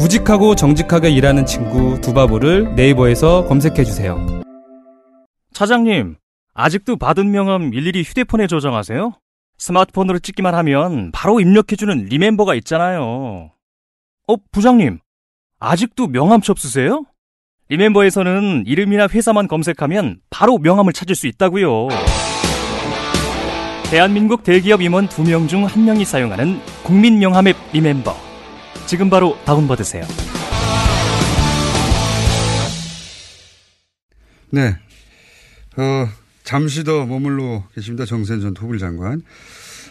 우직하고 정직하게 일하는 친구 두바보를 네이버에서 검색해 주세요. 차장님, 아직도 받은 명함 일일이 휴대폰에 저장하세요? 스마트폰으로 찍기만 하면 바로 입력해주는 리멤버가 있잖아요. 어, 부장님, 아직도 명함첩 쓰세요? 리멤버에서는 이름이나 회사만 검색하면 바로 명함을 찾을 수 있다고요. 대한민국 대기업 임원 2명 중 1명이 사용하는 국민 명함 앱 리멤버. 지금 바로 다운받으세요. 네. 어, 잠시 더 머물러 계십니다. 정세현 전 토불 장관.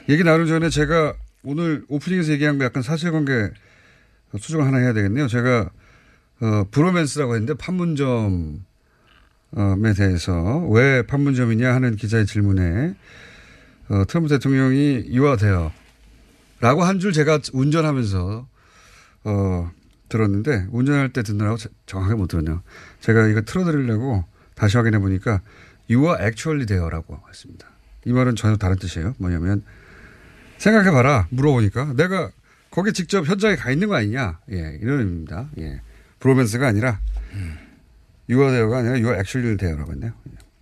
얘기 나누기 전에 제가 오늘 오프닝에서 얘기한 거 약간 사실관계 수정을 하나 해야 되겠네요. 제가 어, 브로맨스라고 했는데 판문점에 대해서 왜 판문점이냐 하는 기자의 질문에 어, 트럼프 대통령이 유아돼요. 라고 한 줄 제가 운전하면서 어, 들었는데 운전할 때 듣느라고 정확하게 못 들었네요. 제가 이거 틀어드리려고 다시 확인해 보니까 you are actually there라고 했습니다. 이 말은 전혀 다른 뜻이에요. 뭐냐면 생각해 봐라 물어보니까 내가 거기 직접 현장에 가 있는 거 아니냐. 예, 이런 의미입니다. 예. 브로맨스가 아니라 you are there가 아니라 you are actually there라고 했네요.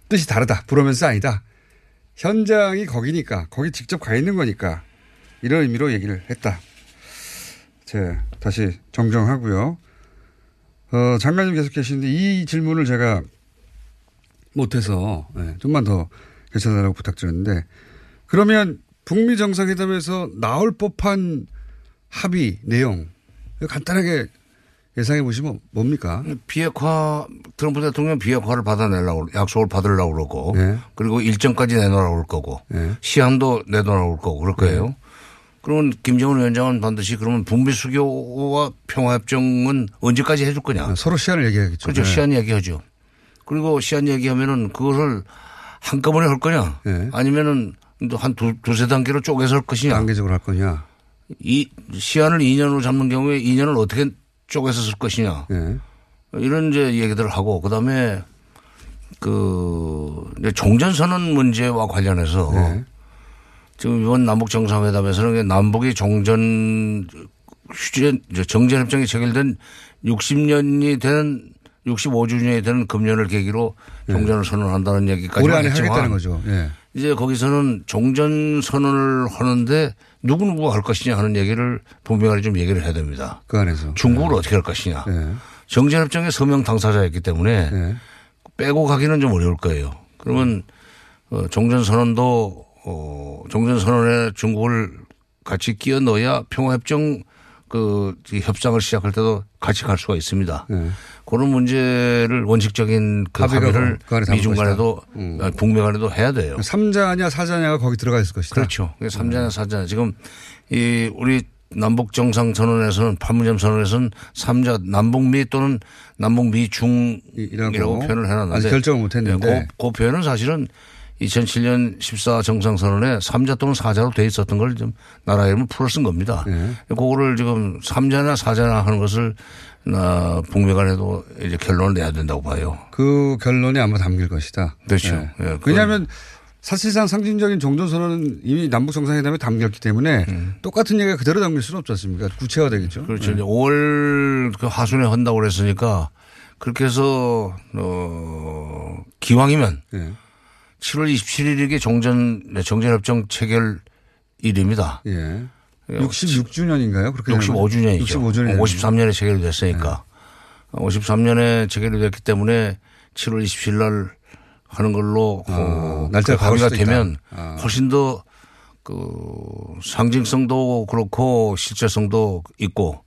뜻이 다르다. 브로맨스 아니다. 현장이 거기니까 거기 직접 가 있는 거니까 이런 의미로 얘기를 했다. 제 다시 정정하고요. 어, 장관님 계속 계시는데 이 질문을 제가 못해서 네, 좀만 더 괜찮다라고 부탁드렸는데 그러면 북미 정상회담에서 나올 법한 합의 내용 간단하게 예상해 보시면 뭡니까? 비핵화 트럼프 대통령 비핵화를 받아내려고 약속을 받으려고 그러고 네. 그리고 일정까지 내놓으라고 그럴 거고 네. 시한도 내놓으라고 그럴 거고 그럴 거예요. 네. 그러면 김정은 위원장은 반드시 그러면 북미 수교와 평화협정은 언제까지 해줄 거냐? 서로 시한을 얘기하겠죠. 그렇죠. 시한 얘기하죠. 그리고 시한 얘기하면은 그것을 한꺼번에 할 거냐? 네. 아니면은 한 두, 두세 단계로 쪼개서 할 것이냐? 단계적으로 할 거냐? 이 시한을 2년으로 잡는 경우에 2년을 어떻게 쪼개서 쓸 것이냐? 네. 이런 이제 얘기들을 하고 그다음에 그 이제 종전선언 문제와 관련해서 네. 지금 이번 남북 정상회담에서는 남북이 종전 휴전 정전 협정이 체결된 60년이 되는 65주년이 되는 금년을 계기로 네. 종전을 선언한다는 얘기까지 올해 안에 하겠다는 거죠. 네. 이제 거기서는 종전 선언을 하는데 누구 누구 할 것이냐 하는 얘기를 분명하게 좀 얘기를 해야 됩니다. 그 안에서 중국을 네. 어떻게 할 것이냐. 정전협정의 서명 당사자였기 때문에 빼고 가기는 좀 어려울 거예요. 그러면 어, 종전 선언도 어, 종전선언에 중국을 같이 끼워 넣어야 평화협정 그 협상을 시작할 때도 같이 갈 수가 있습니다. 네. 그런 문제를 원칙적인 그 합의를 그 미중 간에도 음. 북미 간에도 해야 돼요. 3자냐 4자냐가 거기 들어가 있을 것이다. 그렇죠. 3자냐 4자. 지금 이 우리 남북 정상 선언에서는 판문점 선언에서는 3자 남북미 또는 남북미 중이라고 표현을 해놨는데 아직 결정을 못 했는데 네, 그, 그 표현은 사실은 2007년 14 정상선언에 3자 또는 4자로 돼 있었던 걸 좀 나라 이름을 풀어 쓴 겁니다. 네. 그거를 지금 3자나 4자나 하는 것을 나 북미 간에도 이제 결론을 내야 된다고 봐요. 그 결론이 아마 담길 것이다. 그렇죠. 네. 네. 왜냐하면 사실상 상징적인 종전선언은 이미 남북 정상회담에 담겼기 때문에 음. 똑같은 얘기가 그대로 담길 수는 없지 않습니까? 구체화되겠죠. 그렇죠. 네. 5월 그 하순에 한다고 그랬으니까 그렇게 해서 어 기왕이면 네. 7월 27일이 종전 네, 정전협정 체결 일입니다. 예. 66주년인가요? 그렇게 65주년이죠. 65주년. 53년에 체결이 됐으니까. 네. 53년에 체결이 됐기 때문에 7월 27일 날 하는 걸로 아, 어, 날짜가 합의가 되면 아. 훨씬 더 그 상징성도 그렇고 실제성도 있고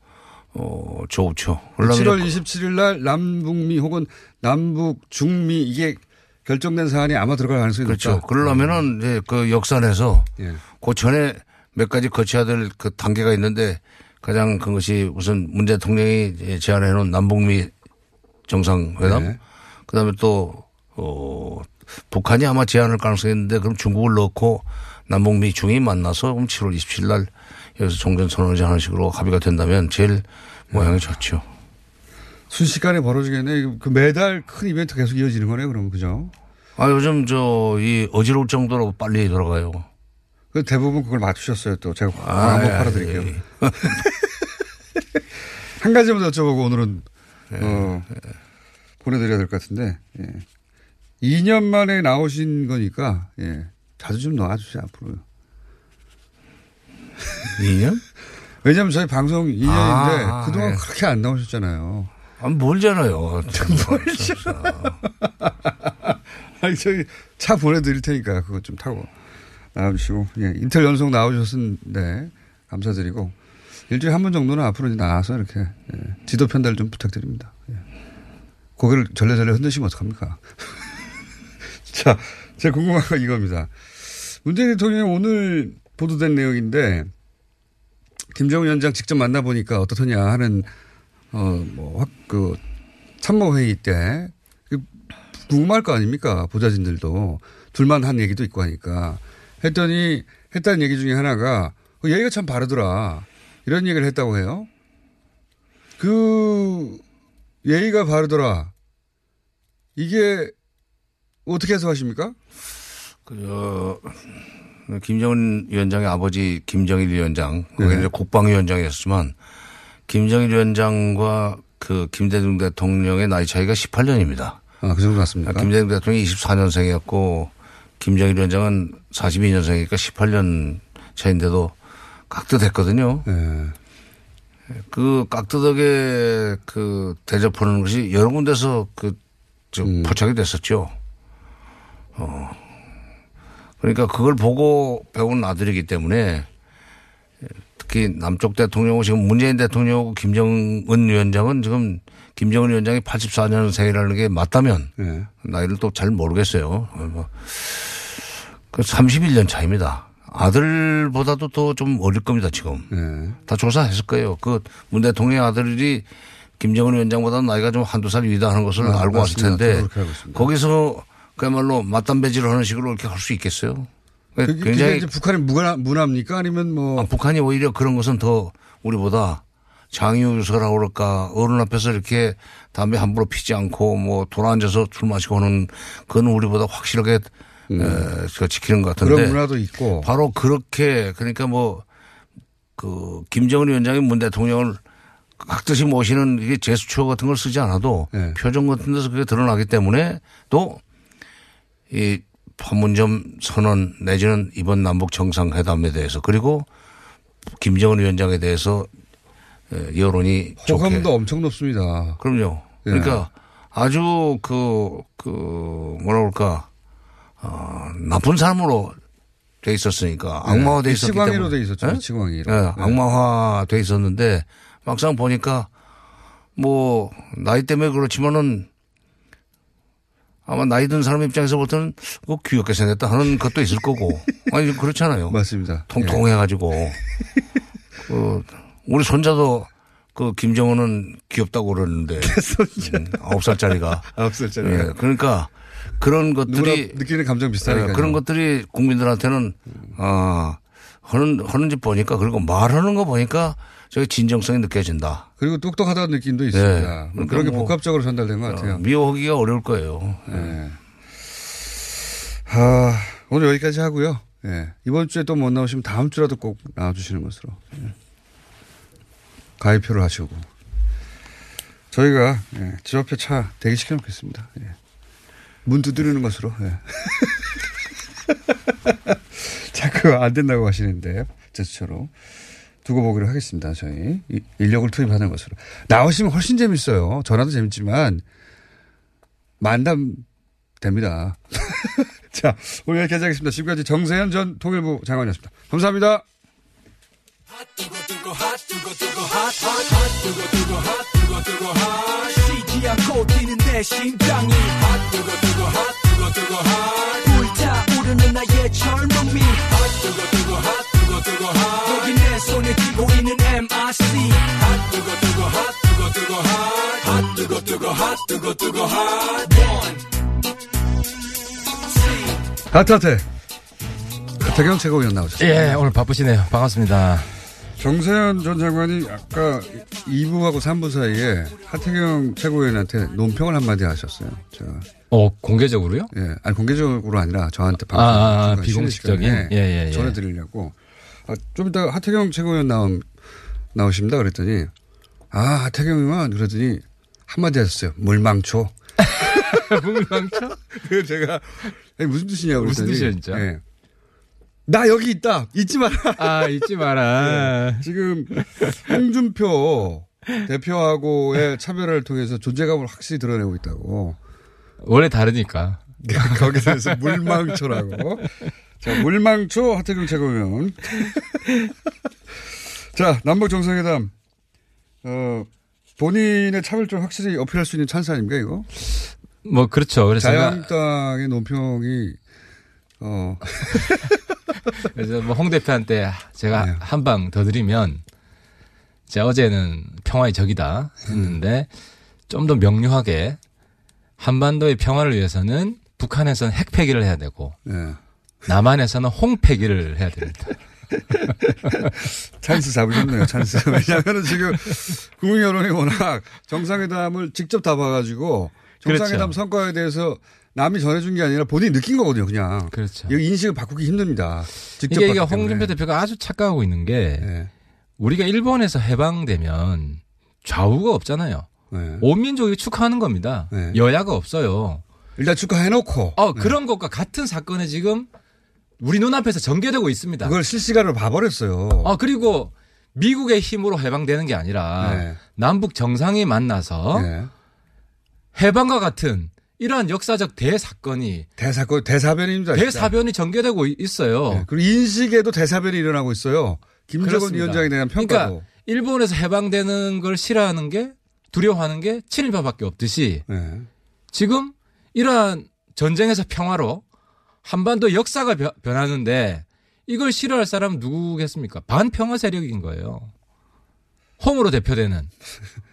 어 좋죠. 7월 27일 날 남북미 혹은 남북 중미 이게 결정된 사안이 아마 들어갈 가능성이 그렇죠. 높다. 그러려면은 이제 그 역산에서 예. 그 전에 몇 가지 거쳐야 될 그 단계가 있는데 가장 그것이 우선 문 대통령이 제안해 놓은 남북미 정상회담. 네. 그다음에 또 어, 북한이 아마 제안할 가능성이 있는데 그럼 중국을 넣고 남북미 중이 만나서 그럼 7월 27일 날 여기서 종전선언을 하는 식으로 합의가 된다면 제일 모양이 좋죠. 순식간에 벌어지겠네. 그 매달 큰 이벤트 계속 이어지는 거네요. 그러면 그죠? 아 요즘 저 이 어지러울 정도로 빨리 돌아가요. 그 대부분 그걸 맞추셨어요. 또 제가 아, 한번 팔아드릴게요. 예, 예. 한 가지만 더 여쭤보고 오늘은 예, 어, 보내드려야 될 것 같은데 예. 2년 만에 나오신 거니까 예. 자주 좀 나와주세요 앞으로. 2년? 왜냐하면 저희 방송 2년인데 아, 그동안 예. 그렇게 안 나오셨잖아요. 안 멀잖아요. 멀잖아. 아니 저기 차 보내드릴 테니까 그거 좀 타고 나와주시고 예, 이틀 연속 나오셨는데 감사드리고 일주일에 한 번 정도는 앞으로 나와서 이렇게 예, 지도 편달 좀 부탁드립니다. 예. 고개를 절레절레 흔드시면 어떡합니까? 자, 제가 궁금한 건 이겁니다. 문재인 대통령이 오늘 보도된 내용인데 김정은 위원장 직접 만나보니까 어떻더냐 하는 어뭐그 참모회의 때그 궁금할 거 아닙니까 보좌진들도 둘만 한 얘기도 있고 하니까 했더니 했다는 얘기 중에 하나가 그 얘기가 참 바르더라 이런 얘기를 했다고 해요. 그 예의가 바르더라. 이게 어떻게 해석하십니까? 그, 김정은 위원장의 아버지 김정일 위원장, 네. 국방위원장이었지만 김정일 위원장과 그 김대중 대통령의 나이 차이가 18년입니다. 아, 그 정도 맞습니까? 김대중 대통령이 24년생이었고 김정일 위원장은 42년생이니까 18년 차인데도 깍듯했거든요. 네. 그 깍듯하게 그 대접하는 것이 여러 군데서 그, 저, 음. 포착이 됐었죠. 어. 그러니까 그걸 보고 배운 아들이기 때문에 특히 남쪽 대통령하고 지금 문재인 대통령하고 김정은 위원장은 지금 김정은 위원장이 84년생이라는 게 맞다면 네. 나이를 또 잘 모르겠어요. 뭐그 31년 차입니다. 아들보다도 더 좀 어릴 겁니다, 지금. 네. 다 조사했을 거예요. 그 문 대통령의 아들이 김정은 위원장보다 나이가 좀 한두 살 위다 하는 것을 아, 알고 맞습니다. 왔을 텐데 거기서 그야말로 맞담배질을 하는 식으로 이렇게 할 수 있겠어요? 굉장히 이제 북한이 문화, 문화입니까 아니면 뭐 아, 북한이 오히려 그런 것은 더 우리보다 장유서라고 그럴까 어른 앞에서 이렇게 담배 함부로 피지 않고 뭐 돌아앉아서 술 마시고 하는 그건 우리보다 확실하게 음. 에, 지키는 것 같은데 그런 문화도 있고 바로 그렇게 그러니까 뭐 그 김정은 위원장이 문 대통령을 각듯이 모시는 이게 제스처 같은 걸 쓰지 않아도 네. 표정 같은 데서 그게 드러나기 때문에 또 이 판문점 선언 내지는 이번 남북 정상회담에 대해서 그리고 김정은 위원장에 대해서 여론이 호감도 좋게. 엄청 높습니다. 그럼요. 네. 그러니까 아주 그, 그, 뭐라 그럴까, 어, 나쁜 사람으로 돼 있었으니까 네. 악마화 돼 있었기 때문에. 돼 있었죠. 네? 치광이로. 네. 악마화 돼 있었는데 막상 보니까 뭐 나이 때문에 그렇지만은 아마 나이 든 사람 입장에서 보면 뭐 귀엽게 생겼다 하는 것도 있을 거고 아니 그렇잖아요. 맞습니다. 통통해가지고 예. 그 우리 손자도 그 김정은은 귀엽다고 그러는데 손자 음, 아홉 살짜리가 아홉 살짜리. 예, 그러니까 그런 것들이 느끼는 감정 비슷하니까 예, 그런 것들이 국민들한테는 아 하는 하는 집 보니까 그리고 말하는 거 보니까 저기 진정성이 느껴진다. 그리고 똑똑하다는 느낌도 있습니다. 네. 그런 게뭐 복합적으로 전달된 것 같아요. 미워하기가 어려울 거예요. 네. 아, 오늘 여기까지 하고요. 네. 이번 주에 또 못 나오시면 다음 주라도 꼭 나와주시는 것으로. 네. 가입표를 하시고. 저희가 예, 집 앞에 차 대기시켜 놓겠습니다. 예. 문 두드리는 것으로. 예. 자꾸 안 된다고 하시는데요. 제스처로. 두고 보기로 하겠습니다. 저희 인력을 투입하는 것으로 나오시면 훨씬 재밌어요. 전화도 재밌지만 만담 됩니다. 자 오늘 여기까지 하겠습니다. 지금까지 정세현 전 통일부 장관이었습니다. 감사합니다. 핫핫 핫핫해. 하태경 최고위원 나오셨습니다. 예, 오늘 바쁘시네요. 반갑습니다. 정세현 전 장관이 아까 2부하고 3부 사이에 하태경 최고위원한테 논평을 한마디 하셨어요. 제가. 어, 공개적으로요? 예. 아니, 공개적으로 아니라 저한테 방송. 아, 아, 아 비공식적인? 예, 예, 예. 전해드리려고. 아, 좀 이따 하태경 최고위원 나온, 나오십니다. 그랬더니, 아, 하태경 의원. 그러더니 한마디 하셨어요. 물망초. 물망초? 그 제가, 아니, 무슨 뜻이냐고 그랬더니. 무슨 뜻이야, 진짜? 예. 나 여기 있다. 잊지 마라. 아, 잊지 마라. 네. 지금 홍준표 대표하고의 차별을 통해서 존재감을 확실히 드러내고 있다고. 원래 다르니까. 거기에 대해서 물망초라고. 자, 물망초 하태경 최고위원. 자, 남북 정상회담. 어, 본인의 차별점 확실히 어필할 수 있는 찬스 아닙니까, 이거? 뭐, 그렇죠. 그래서. 자유한국당의 논평이, 어. 그래서 뭐 홍 대표한테 제가 네. 한방 더 드리면 제가 어제는 평화의 적이다 했는데 음. 좀더 명료하게 한반도의 평화를 위해서는 북한에서는 핵 폐기를 해야 되고 네. 남한에서는 홍 폐기를 해야 됩니다. 찬스 잡으셨네요, 찬스. 왜냐하면 지금 국민 여론이 워낙 정상회담을 직접 다 봐가지고 정상회담 그렇죠. 성과에 대해서 남이 전해준 게 아니라 본인이 느낀 거거든요, 그냥. 그렇죠. 이 인식을 바꾸기 힘듭니다. 직접 이게, 이게 홍준표 대표가 아주 착각하고 있는 게 네. 우리가 일본에서 해방되면 좌우가 없잖아요. 네. 온 민족이 축하하는 겁니다. 네. 여야가 없어요. 일단 축하해놓고. 어, 네. 그런 것과 같은 사건에 지금 우리 눈앞에서 전개되고 있습니다. 그걸 실시간으로 봐버렸어요. 어, 그리고 미국의 힘으로 해방되는 게 아니라 네. 남북 정상이 만나서 네. 해방과 같은 이러한 역사적 대사건이 대사건 대사변입니다. 대사변이 전개되고 있어요. 네, 그리고 인식에도 대사변이 일어나고 있어요. 김정은 위원장에 대한 평가도. 그러니까 일본에서 해방되는 걸 싫어하는 게 두려워하는 게 친일파밖에 없듯이 네. 지금 이러한 전쟁에서 평화로 한반도 역사가 변하는데 이걸 싫어할 사람은 누구겠습니까? 반평화 세력인 거예요. 홍으로 대표되는.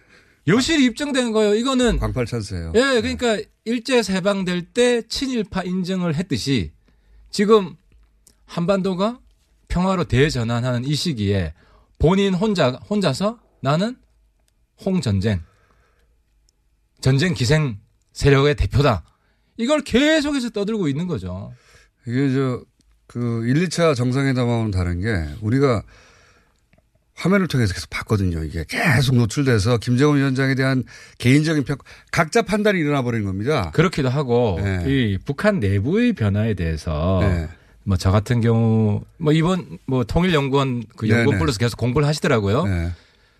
여실히 입증된 거예요. 이거는 광팔 찬스예요. 예, 그러니까 네. 일제에서 해방될 때 친일파 인정을 했듯이 지금 한반도가 평화로 대전환하는 이 시기에 본인 혼자 혼자서 나는 홍 전쟁 전쟁 기생 세력의 대표다. 이걸 계속해서 떠들고 있는 거죠. 이게 저 그 1, 2차 정상회담하고는 다른 게 우리가 화면을 통해서 계속 봤거든요. 이게 계속 노출돼서 김정은 위원장에 대한 개인적인 평 각자 판단이 일어나 버리는 겁니다. 그렇기도 하고 네. 이 북한 내부의 변화에 대해서 네. 뭐저 같은 경우 뭐 이번 뭐 통일연구원 그 연구원 불러서 계속 공부를 하시더라고요. 네.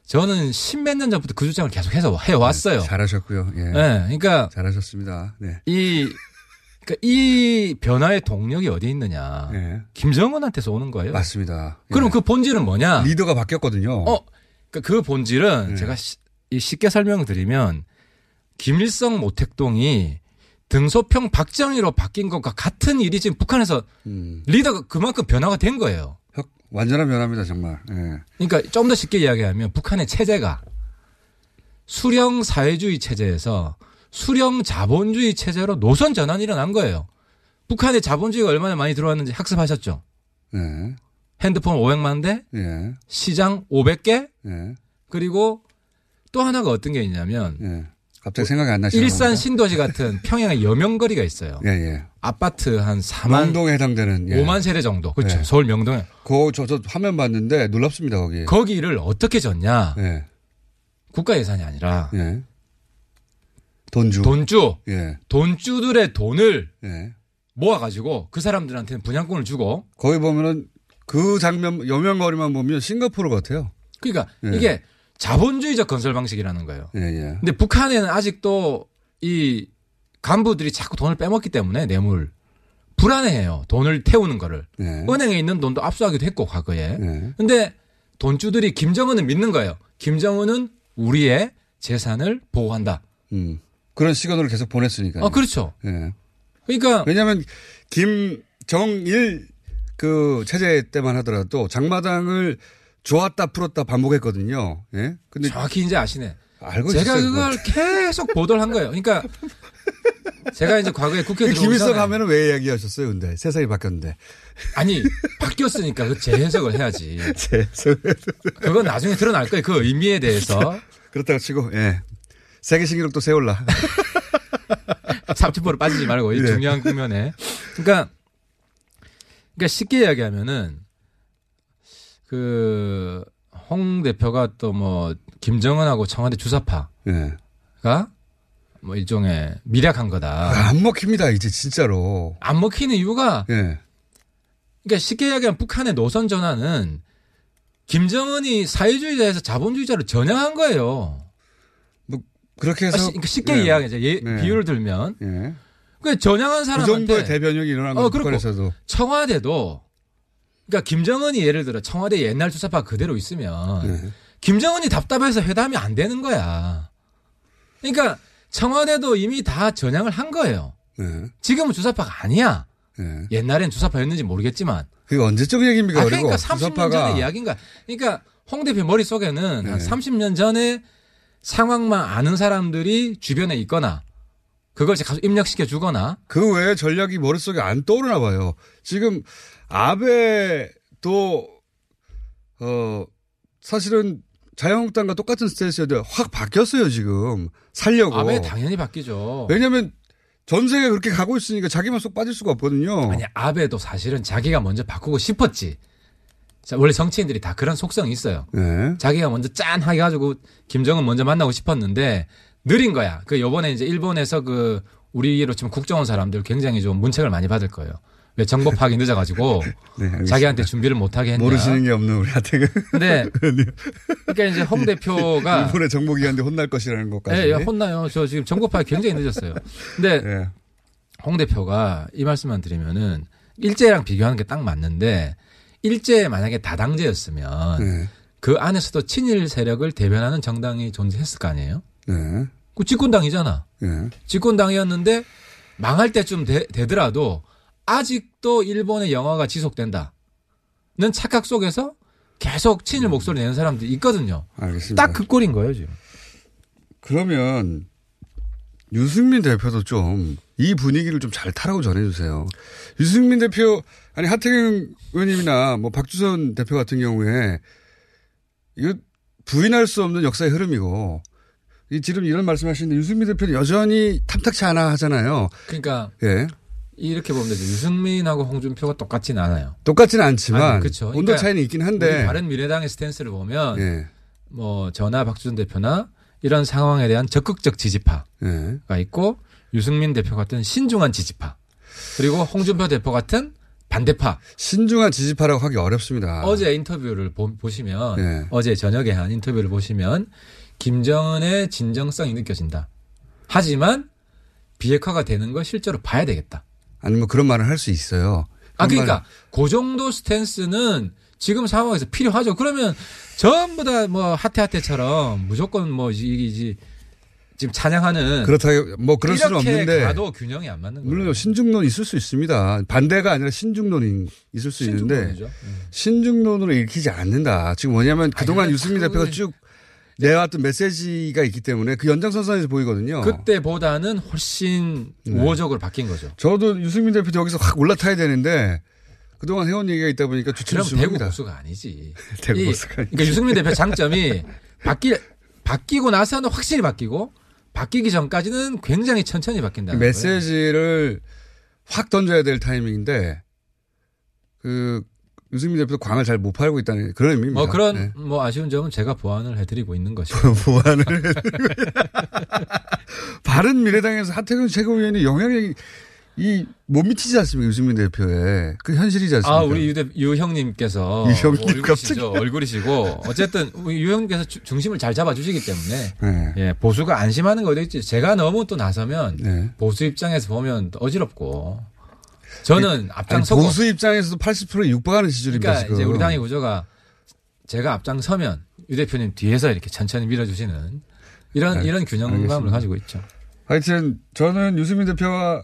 저는 십몇 년 전부터 그 주장을 계속 해서 해 왔어요. 네, 잘하셨고요. 예. 네, 그러니까 잘하셨습니다. 네. 이 그러니까 이 변화의 동력이 어디 있느냐. 네. 김정은한테서 오는 거예요. 맞습니다. 그럼 예. 그 본질은 뭐냐? 리더가 바뀌었거든요. 어, 그러니까 그 본질은 네. 제가 시, 쉽게 설명드리면 김일성 모택동이 등소평 박정희로 바뀐 것과 같은 일이 지금 북한에서 음. 리더가 그만큼 변화가 된 거예요. 완전한 변화입니다, 정말. 네. 그러니까 좀 더 쉽게 이야기하면 북한의 체제가 수령 사회주의 체제에서 수령 자본주의 체제로 노선 전환이 일어난 거예요. 북한의 자본주의가 얼마나 많이 들어왔는지 학습하셨죠? 네. 핸드폰 500만 대, 네. 시장 500개, 네. 그리고 또 하나가 어떤 게 있냐면 네. 갑자기 생각이 안 나시죠? 일산 신도시 같은 평양의 여명거리가 있어요. 예, 예. 아파트 한 4만 명동에 해당되는 예. 5만 세대 정도. 그렇죠. 예. 서울 명동에. 그저 저 화면 봤는데 놀랍습니다, 거기. 거기를 어떻게 졌냐? 예. 국가 예산이 아니라 예. 돈주. 돈주. 예. 돈주들의 돈을 예. 모아가지고 그 사람들한테는 분양권을 주고. 거기 보면은 그 장면 여명거리만 보면 싱가포르 같아요. 그러니까 예. 이게 자본주의적 건설 방식이라는 거예요. 예, 예. 근데 북한에는 아직도 이 간부들이 자꾸 돈을 빼먹기 때문에 뇌물 불안해해요. 돈을 태우는 거를. 예. 은행에 있는 돈도 압수하기도 했고 과거에. 예. 근데 돈주들이 김정은을 믿는 거예요. 김정은은 우리의 재산을 보호한다. 음. 그런 시그널을 계속 보냈으니까. 아, 그렇죠. 예. 그러니까 왜냐하면 김정일 그 체제 때만 하더라도 장마당을 좋았다 풀었다 반복했거든요. 예. 근데 정확히 이제 아시네. 알고 제가 있었어요, 그걸 계속 보도를 한 거예요. 그러니까 제가 이제 과거에 국회 그 들어오기 김일성 하면은 왜 이야기하셨어요, 근데 세상이 바뀌었는데. 아니 바뀌었으니까 그 재해석을 해야지. 재해석. 그건 나중에 드러날 거예요. 그 의미에 대해서. 그렇다고 치고 예 세계 신기록도 세울라. 30%로 빠지지 말고 이 네. 중요한 국면에. 그러니까 그러니까 쉽게 이야기하면은 그 홍 대표가 또 뭐 김정은하고 청와대 주사파가 예. 뭐 일종의 미략한 거다. 아, 안 먹힙니다 이제 진짜로. 안 먹히는 이유가 예. 그러니까 쉽게 이야기하면 북한의 노선 전환은 김정은이 사회주의자에서 자본주의자로 전향한 거예요. 그렇게 해서 아, 시- 그러니까 쉽게 예. 이야기하자. 예, 네. 비유를 들면 예. 그 전향한 그 사람한테 정도의 대변력이 일어난 어. 북한에서도. 청와대도 그러니까 김정은이 예를 들어 청와대 옛날 주사파 그대로 있으면 예. 김정은이 답답해서 회담이 안 되는 거야. 그러니까 청와대도 이미 다 전향을 한 거예요. 예. 지금은 주사파가 아니야. 예. 옛날엔 주사파였는지 모르겠지만. 그게 언제적 얘기입니까? 아, 그러니까 30년 주사파가 전의 이야기인가. 그러니까 홍 대표 머릿속에는 네. 한 30년 전에 상황만 아는 사람들이 주변에 있거나 그걸 이제 가서 입력시켜 주거나 그 외에 전략이 머릿속에 안 떠오르나 봐요. 지금 아베도 어 사실은 자유한국당과 똑같은 스탠스였는데 확 바뀌었어요 지금 살려고. 아베 당연히 바뀌죠. 왜냐하면 전세가 그렇게 가고 있으니까 자기만 쏙 빠질 수가 없거든요. 아니 아베도 사실은 자기가 먼저 바꾸고 싶었지. 자, 원래 정치인들이 다 그런 속성이 있어요. 네. 자기가 먼저 짠 해가지고 김정은 먼저 만나고 싶었는데 느린 거야. 그 요번에 이제 일본에서 그 우리로 치면 국정원 사람들 굉장히 좀 문책을 많이 받을 거예요. 왜 정보 파악이 늦어가지고 네. 자기한테 준비를 못하게 했냐. 모르시는 게 없는 우리한테 근데 그러니까 이제 홍 대표가 일본의 정보기관한테 혼날 것이라는 것까지. 예, 예, 혼나요. 저 지금 정보 파악 굉장히 늦었어요. 근데 예. 홍 대표가 이 말씀만 드리면은 일제랑 비교하는 게 딱 맞는데 일제 만약에 다당제였으면 네. 그 안에서도 친일 세력을 대변하는 정당이 존재했을 거 아니에요? 네. 그 집권당이잖아. 예. 집권당이었는데 망할 때쯤 되, 더라도 아직도 일본의 영화가 지속된다 는 착각 속에서 계속 친일 목소리 내는 사람들이 있거든요. 알겠습니다. 딱 그 꼴인 거예요, 지금. 그러면 유승민 대표도 좀 이 분위기를 좀 잘 타라고 전해주세요. 유승민 대표 아니 하태경 의원님이나 뭐 박주선 대표 같은 경우에 이거 부인할 수 없는 역사의 흐름이고 이 지금 이런 말씀하시는데 유승민 대표는 여전히 탐탁치 않아 하잖아요. 그러니까 예. 이렇게 보면 되죠. 유승민하고 홍준표가 똑같지는 않아요. 똑같지는 않지만 아니, 그쵸. 온도 그러니까 차이는 있긴 한데. 바른 미래당의 스탠스를 보면 예. 뭐 전하 박주선 대표나 이런 상황에 대한 적극적 지지파가 예. 있고 유승민 대표 같은 신중한 지지파 그리고 홍준표 대표 같은 반대파. 신중한 지지파라고 하기 어렵습니다. 어제 인터뷰를 보, 시면 네. 어제 저녁에 한 인터뷰를 보시면 김정은의 진정성이 느껴진다. 하지만 비핵화가 되는 걸 실제로 봐야 되겠다. 아니 뭐 그런 말을 할 수 있어요. 아 그러니까 그 정도 스탠스는 지금 상황에서 필요하죠. 그러면 전부 다 뭐 하태하태처럼 무조건 뭐 이지 지금 찬양하는 그렇다 뭐 그럴 수는 이렇게 없는데 가도 균형이 안 맞는 거예요. 물론 신중론 있을 수 있습니다. 반대가 아니라 신중론이 있을 수 있는데 신중론이죠. 음. 신중론으로 읽히지 않는다. 지금 뭐냐면 그동안 유승민 그- 대표가 쭉 내왔던 메시지가 있기 때문에 그 연장선상에서 보이거든요. 그때보다는 훨씬 네. 우호적으로 바뀐 거죠. 저도 유승민 대표 여기서 확 올라타야 되는데 그동안 해온 얘기가 있다 보니까 그럼 주춤 대구 합니다. 보수가 아니지. 대구 이- 보수가 그러니까 유승민 대표 장점이 바뀌 바뀌고 나서는 확실히 바뀌고 바뀌기 전까지는 굉장히 천천히 바뀐다는 거예요. 메시지를 확 던져야 될 타이밍인데 그 유승민 대표도 광을 잘 못 팔고 있다는 그런 의미입니다. 뭐 그런 네. 뭐 아쉬운 점은 제가 보완을 해드리고 있는 것이고. 보완을 바른 미래당에서 하태경 최고위원이 영향이 이 못 미치지 않습니까 유승민 대표의 그 현실이지 않습니까? 아 우리 유, 대, 유 형님께서 유 형님 얼굴이시죠. 얼굴이시고 어쨌든 유 형님께서 주- 중심을 잘 잡아주시기 때문에 네. 예, 보수가 안심하는 거 어디 있지? 제가 너무 또 나서면 네. 보수 입장에서 보면 또 어지럽고 저는 앞장서고 보수 입장에서도 80%에 육박하는 지지율입니다. 그러니까 지금. 이제 우리 당의 구조가 제가 앞장서면 유 대표님 뒤에서 이렇게 천천히 밀어주시는 이런 알- 이런 균형감을 네, 알겠습니다. 가지고 있죠. 하여튼 저는 유승민 대표가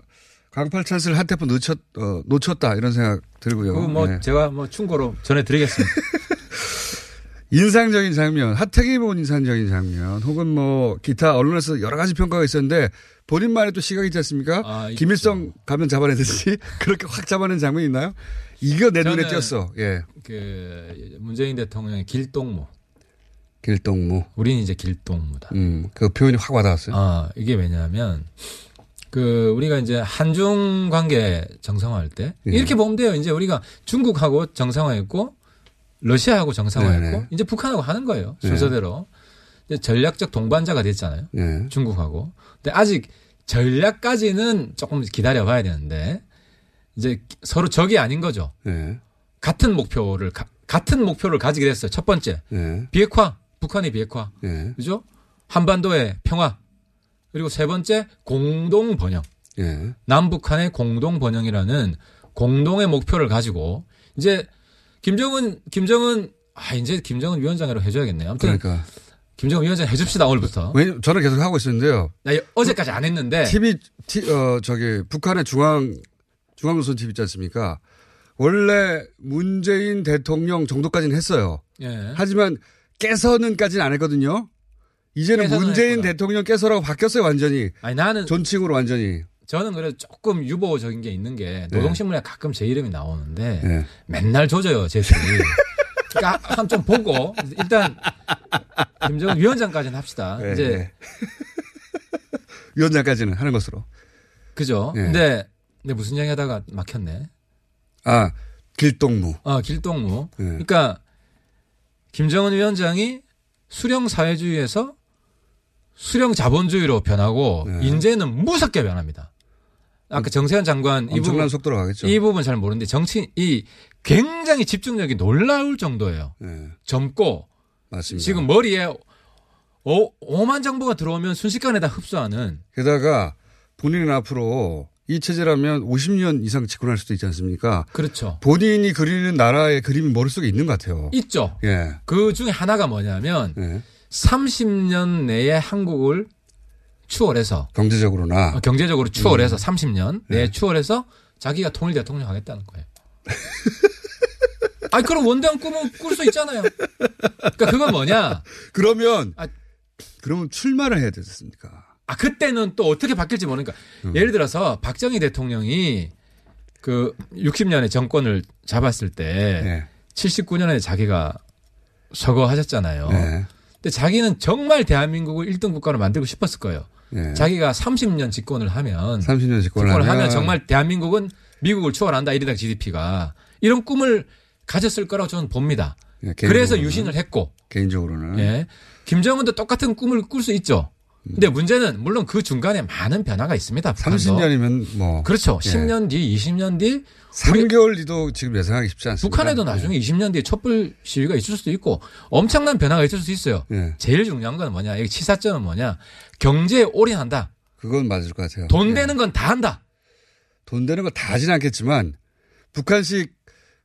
강팔 찬스를 한 테프 놓쳤 어, 놓쳤다 이런 생각 들고요. 그뭐 네. 제가 뭐 충고로 전해드리겠습니다. 인상적인 장면, 하태기 본 인상적인 장면, 혹은 뭐 기타 언론에서 여러 가지 평가가 있었는데 본인만의 또 시각이 있지 않습니까? 아, 김일성 가면 잡아내듯이 그렇게 확 잡아낸 장면이 있나요? 이거 내 눈에 띄었어. 예. 그 문재인 대통령의 길동무. 길동무. 우리는 이제 길동무다. 음, 그 표현이 확 와닿았어요. 아, 이게 왜냐하면 그 우리가 이제 한중 관계 정상화할 때 예. 이렇게 보면 돼요. 이제 우리가 중국하고 정상화했고 러시아하고 정상화했고 네네. 이제 북한하고 하는 거예요. 네. 순서대로. 네. 전략적 동반자가 됐잖아요. 네. 중국하고. 근데 아직 전략까지는 조금 기다려 봐야 되는데 이제 서로 적이 아닌 거죠. 네. 같은 목표를 가, 같은 목표를 가지게 됐어요. 첫 번째. 네. 비핵화. 북한의 비핵화. 네. 그죠? 한반도의 평화. 그리고 세 번째 공동 번영. 네. 남북한의 공동 번영이라는 공동의 목표를 가지고 이제 김정은 김정은 아 이제 김정은 위원장으로 해줘야겠네요. 아무튼 그러니까. 김정은 위원장 해줍시다 오늘부터. 왜 저는 계속 하고 있었는데요. 나 어제까지 안 했는데. TV 티, 어 저기 북한의 중앙 중앙조선 TV 있지 않습니까? 원래 문재인 대통령 정도까지는 했어요. 예. 하지만 깨서는까지는 안 했거든요. 이제는 문재인 대통령 깨서라고 바뀌었어요 완전히. 아니 나는 존칭으로 완전히. 저는 그래도 조금 유보적인 게 있는 게 노동신문에 네. 가끔 제 이름이 나오는데 네. 맨날 조져요 제들이. 그러니까 한 좀 보고 일단 김정은 위원장까지는 합시다. 네. 이제 네. 위원장까지는 하는 것으로. 그죠. 네. 근데 근데 무슨 얘기 하다가 막혔네. 아 길동무. 아 길동무. 네. 그러니까 김정은 위원장이 수령 사회주의에서 수령 자본주의로 변하고 네. 인제는 무섭게 변합니다. 아까 정세현 장관 이 부분 속도로 가겠죠. 이 부분 잘 모르는데 정치 이 굉장히 집중력이 놀라울 정도예요. 네. 젊고 맞습니다. 지금 머리에 오, 5만 정보가 들어오면 순식간에 다 흡수하는. 게다가 본인은 앞으로 이 체제라면 50년 이상 집권할 수도 있지 않습니까? 그렇죠. 본인이 그리는 나라의 그림이 머릿속에 있는 것 같아요. 있죠. 예. 그 중에 하나가 뭐냐면 예. 30년 내에 한국을 추월해서 경제적으로나 어, 경제적으로 추월해서 음. 30년 내에 네. 추월해서 자기가 통일 대통령 하겠다는 거예요. 아니 그럼 원대한 꿈은 꿀수 있잖아요. 그러니까 그건 뭐냐? 그러면 아, 그러면 출마를 해야 되겠습니까? 아 그때는 또 어떻게 바뀔지 모르니까 음. 예를 들어서 박정희 대통령이 그 60년에 정권을 잡았을 때 네. 79년에 자기가 서거하셨잖아요. 네. 근데 자기는 정말 대한민국을 1등 국가로 만들고 싶었을 거예요. 네. 자기가 30년 집권을 하면 30년 집권을, 집권을 하면, 정말 대한민국은 미국을 추월한다 1인당 GDP가 이런 꿈을 가졌을 거라고 저는 봅니다. 네, 그래서 유신을 했고 개인적으로는 예. 김정은도 똑같은 꿈을 꿀 수 있죠. 근데 문제는 물론 그 중간에 많은 변화가 있습니다. 북한도. 30년이면 뭐 그렇죠. 예. 10년 뒤, 20년 뒤 3개월 뒤도 지금 예상하기 쉽지 않습니다. 북한에도 나중에 예. 20년 뒤에 촛불 시위가 있을 수도 있고 엄청난 변화가 있을 수도 있어요. 예. 제일 중요한 건 뭐냐? 이 치사점은 뭐냐? 경제에 올인한다. 그건 맞을 것 같아요. 돈 예. 되는 건 다 한다. 돈 되는 건 다 하진 않겠지만 북한식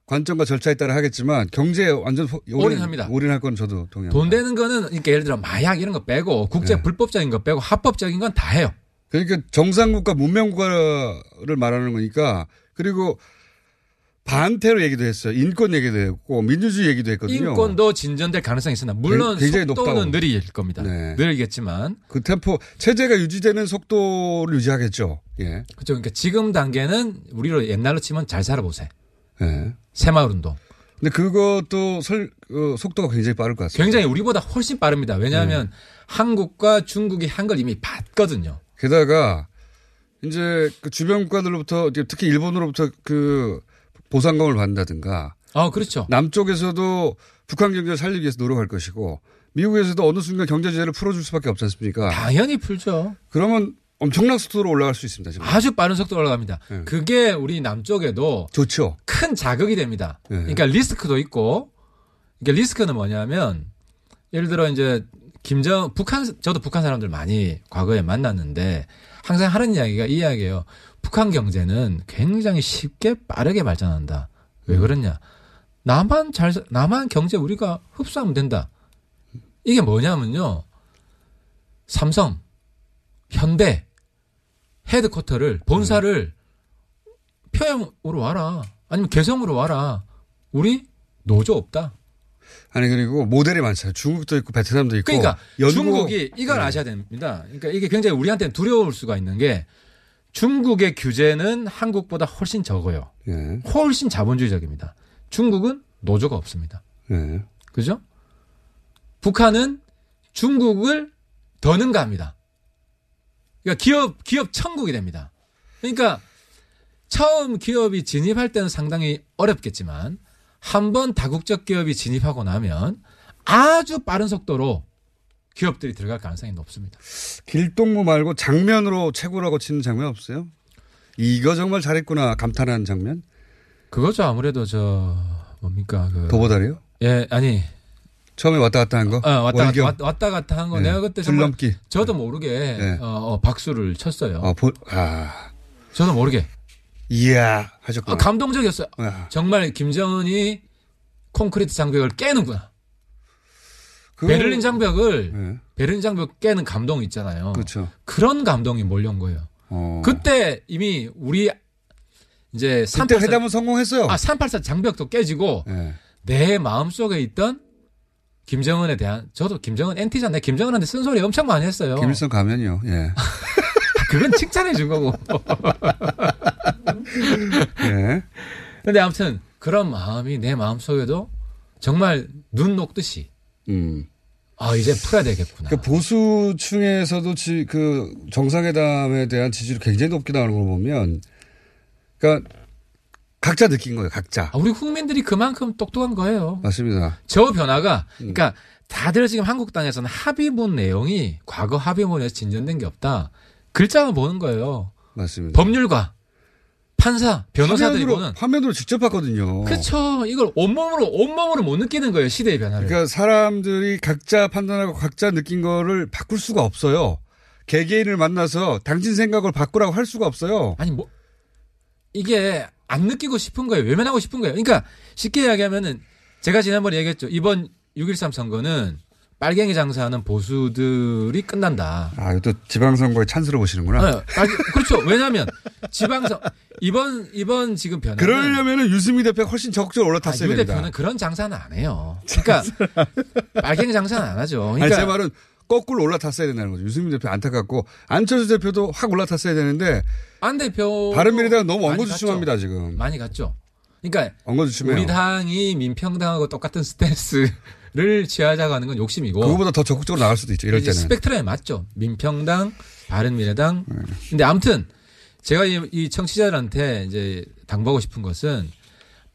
관점과 절차에 따라 하겠지만 경제에 완전 올인, 합니다 올인할 건 저도 동의합니다. 돈 되는 거는 그러니까 예를 들어 마약 이런 거 빼고 국제 네. 불법적인 거 빼고 합법적인 건 다 해요. 그러니까 정상국가 문명국가를 말하는 거니까 그리고 반태로 얘기도 했어요. 인권 얘기도 했고 민주주의 얘기도 했거든요. 인권도 진전될 가능성이 있으나 물론 굉장히 속도는 높다고. 느릴 겁니다. 네. 느리겠지만 그 템포 체제가 유지되는 속도를 유지하겠죠. 예. 그렇죠. 그러니까 지금 단계는 우리로 옛날로 치면 잘 살아보세요. 네. 새마을 운동. 근데 그것도 설, 어, 속도가 굉장히 빠를 것 같습니다. 굉장히 우리보다 훨씬 빠릅니다. 왜냐하면 네. 한국과 중국이 한 걸 이미 봤거든요. 게다가 이제 그 주변 국가들로부터 특히 일본으로부터 그 보상금을 받는다든가. 아, 그렇죠. 남쪽에서도 북한 경제를 살리기 위해서 노력할 것이고 미국에서도 어느 순간 경제 제재를 풀어줄 수밖에 없지 않습니까? 당연히 풀죠. 그러면 엄청난 속도로 올라갈 수 있습니다. 지금. 아주 빠른 속도로 올라갑니다. 네. 그게 우리 남쪽에도 좋죠. 큰 자극이 됩니다. 네. 그러니까 리스크도 있고, 그러니까 리스크는 뭐냐면 예를 들어 이제 김정 북한 저도 북한 사람들 많이 과거에 만났는데 항상 하는 이야기가 이 이야기예요. 북한 경제는 굉장히 쉽게 빠르게 발전한다. 왜 음. 그러냐? 나만 잘 나만 경제 우리가 흡수하면 된다. 이게 뭐냐면요. 삼성, 현대, 헤드쿼터를 본사를 평양으로 와라. 아니면 개성으로 와라. 우리 노조 없다. 아니 그리고 모델이 많잖아요. 중국도 있고 베트남도 있고. 그러니까 중국이 이걸 네. 아셔야 됩니다. 그러니까 이게 굉장히 우리한테는 두려울 수가 있는 게 중국의 규제는 한국보다 훨씬 적어요. 네. 훨씬 자본주의적입니다. 중국은 노조가 없습니다. 네. 그죠? 북한은 중국을 더 능가합니다. 그러니까 기업 기업 천국이 됩니다. 그러니까 처음 기업이 진입할 때는 상당히 어렵겠지만 한 번 다국적 기업이 진입하고 나면 아주 빠른 속도로 기업들이 들어갈 가능성이 높습니다. 길동무 말고 장면으로 최고라고 치는 장면 없어요? 이거 정말 잘했구나 감탄하는 장면? 그거죠 아무래도 저 뭡니까 그 도보다리요? 예 아니 처음에 왔다 갔다 한 거? 어, 왔다, 갔다, 왔다, 왔다 갔다 한 거. 네. 내가 그때 정말 줄넘기. 저도 모르게 네. 어, 어, 박수를 쳤어요. 어, 보, 아. 저도 모르게. 이야 하셨구나. 아, 감동적이었어요. 야. 정말 김정은이 콘크리트 장벽을 깨는구나. 그... 베를린 장벽을 네. 베를린 장벽 깨는 감동 있잖아요. 그렇죠. 그런 감동이 몰려온 거예요. 어. 그때 이미 우리 이제 384 회담은 성공했어요. 아, 384 장벽도 깨지고 네. 내 마음속에 있던 김정은에 대한 저도 김정은 엔티잖아요. 김정은한테 쓴소리 엄청 많이 했어요. 김일성 가면요. 예. 그건 칭찬해 준 거고. 예. 근데 아무튼 그런 마음이 내 마음속에도 정말 눈 녹듯이 음. 아, 이제 풀어야 되겠구나. 그 보수층에서도 지, 그 정상회담에 대한 지지율이 굉장히 높게 나오는 걸 보면 그러니까 각자 느낀 거예요, 각자. 아, 우리 국민들이 그만큼 똑똑한 거예요. 맞습니다. 저 변화가, 음. 그러니까 다들 지금 한국 당에서는 합의문 내용이 과거 합의문에서 진전된 게 없다. 글자만 보는 거예요. 맞습니다. 법률가, 판사, 변호사들이 화면으로, 보는. 화면으로 직접 봤거든요. 그렇죠. 이걸 온몸으로, 온몸으로 못 느끼는 거예요, 시대의 변화를. 그러니까 사람들이 각자 판단하고 각자 느낀 거를 바꿀 수가 없어요. 개개인을 만나서 당신 생각을 바꾸라고 할 수가 없어요. 아니, 뭐, 이게 안 느끼고 싶은 거예요. 외면하고 싶은 거예요. 그러니까 쉽게 이야기하면은 제가 지난번에 얘기했죠. 이번 6.13 선거는 빨갱이 장사하는 보수들이 끝난다. 아, 또 지방선거에 찬스를 보시는구나. 네, 그렇죠. 왜냐하면 지방선 이번 이번 지금 변화 그러려면은 유승민 대표 가 훨씬 적극적으로 올라탔어야 아, 유 됩니다. 대표는 그런 장사는 안 해요. 그러니까 빨갱이 장사는 안 하죠. 그러니까 아니, 제 말은 거꾸로 올라탔어야 된다는 거죠. 유승민 대표 안타깝고 안철수 대표도 확 올라탔어야 되는데 안 대표 바른미래당 너무 엉거주춤합니다 지금. 많이 갔죠. 그러니까 엉거주춤해요. 우리 당이 민평당하고 똑같은 스탠스를 취하자고 하는 건 욕심이고 그거보다 더 적극적으로 나갈 수도 있죠. 이럴 때는 스펙트럼에 맞죠. 민평당, 바른미래당. 네. 근데 아무튼 제가 이 청취자들한테 이제 당부하고 싶은 것은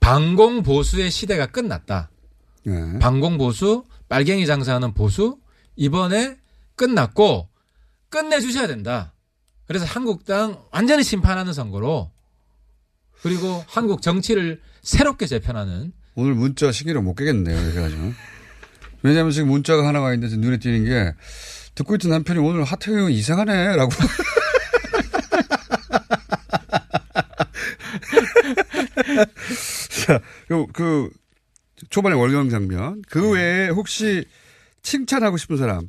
반공 보수의 시대가 끝났다. 네. 반공 보수, 빨갱이 장사하는 보수 이번에 끝났고 끝내주셔야 된다. 그래서 한국당 완전히 심판하는 선거로 그리고 한국 정치를 새롭게 재편하는 오늘 문자 시기를 못 깨겠네요. 그래가지고 왜냐하면 지금 문자가 하나 와 있는데 눈에 띄는 게 듣고 있던 남편이 오늘 하태경 이상하네라고. 자, 그, 그 초반에 월경 장면 그 외에 혹시 칭찬하고 싶은 사람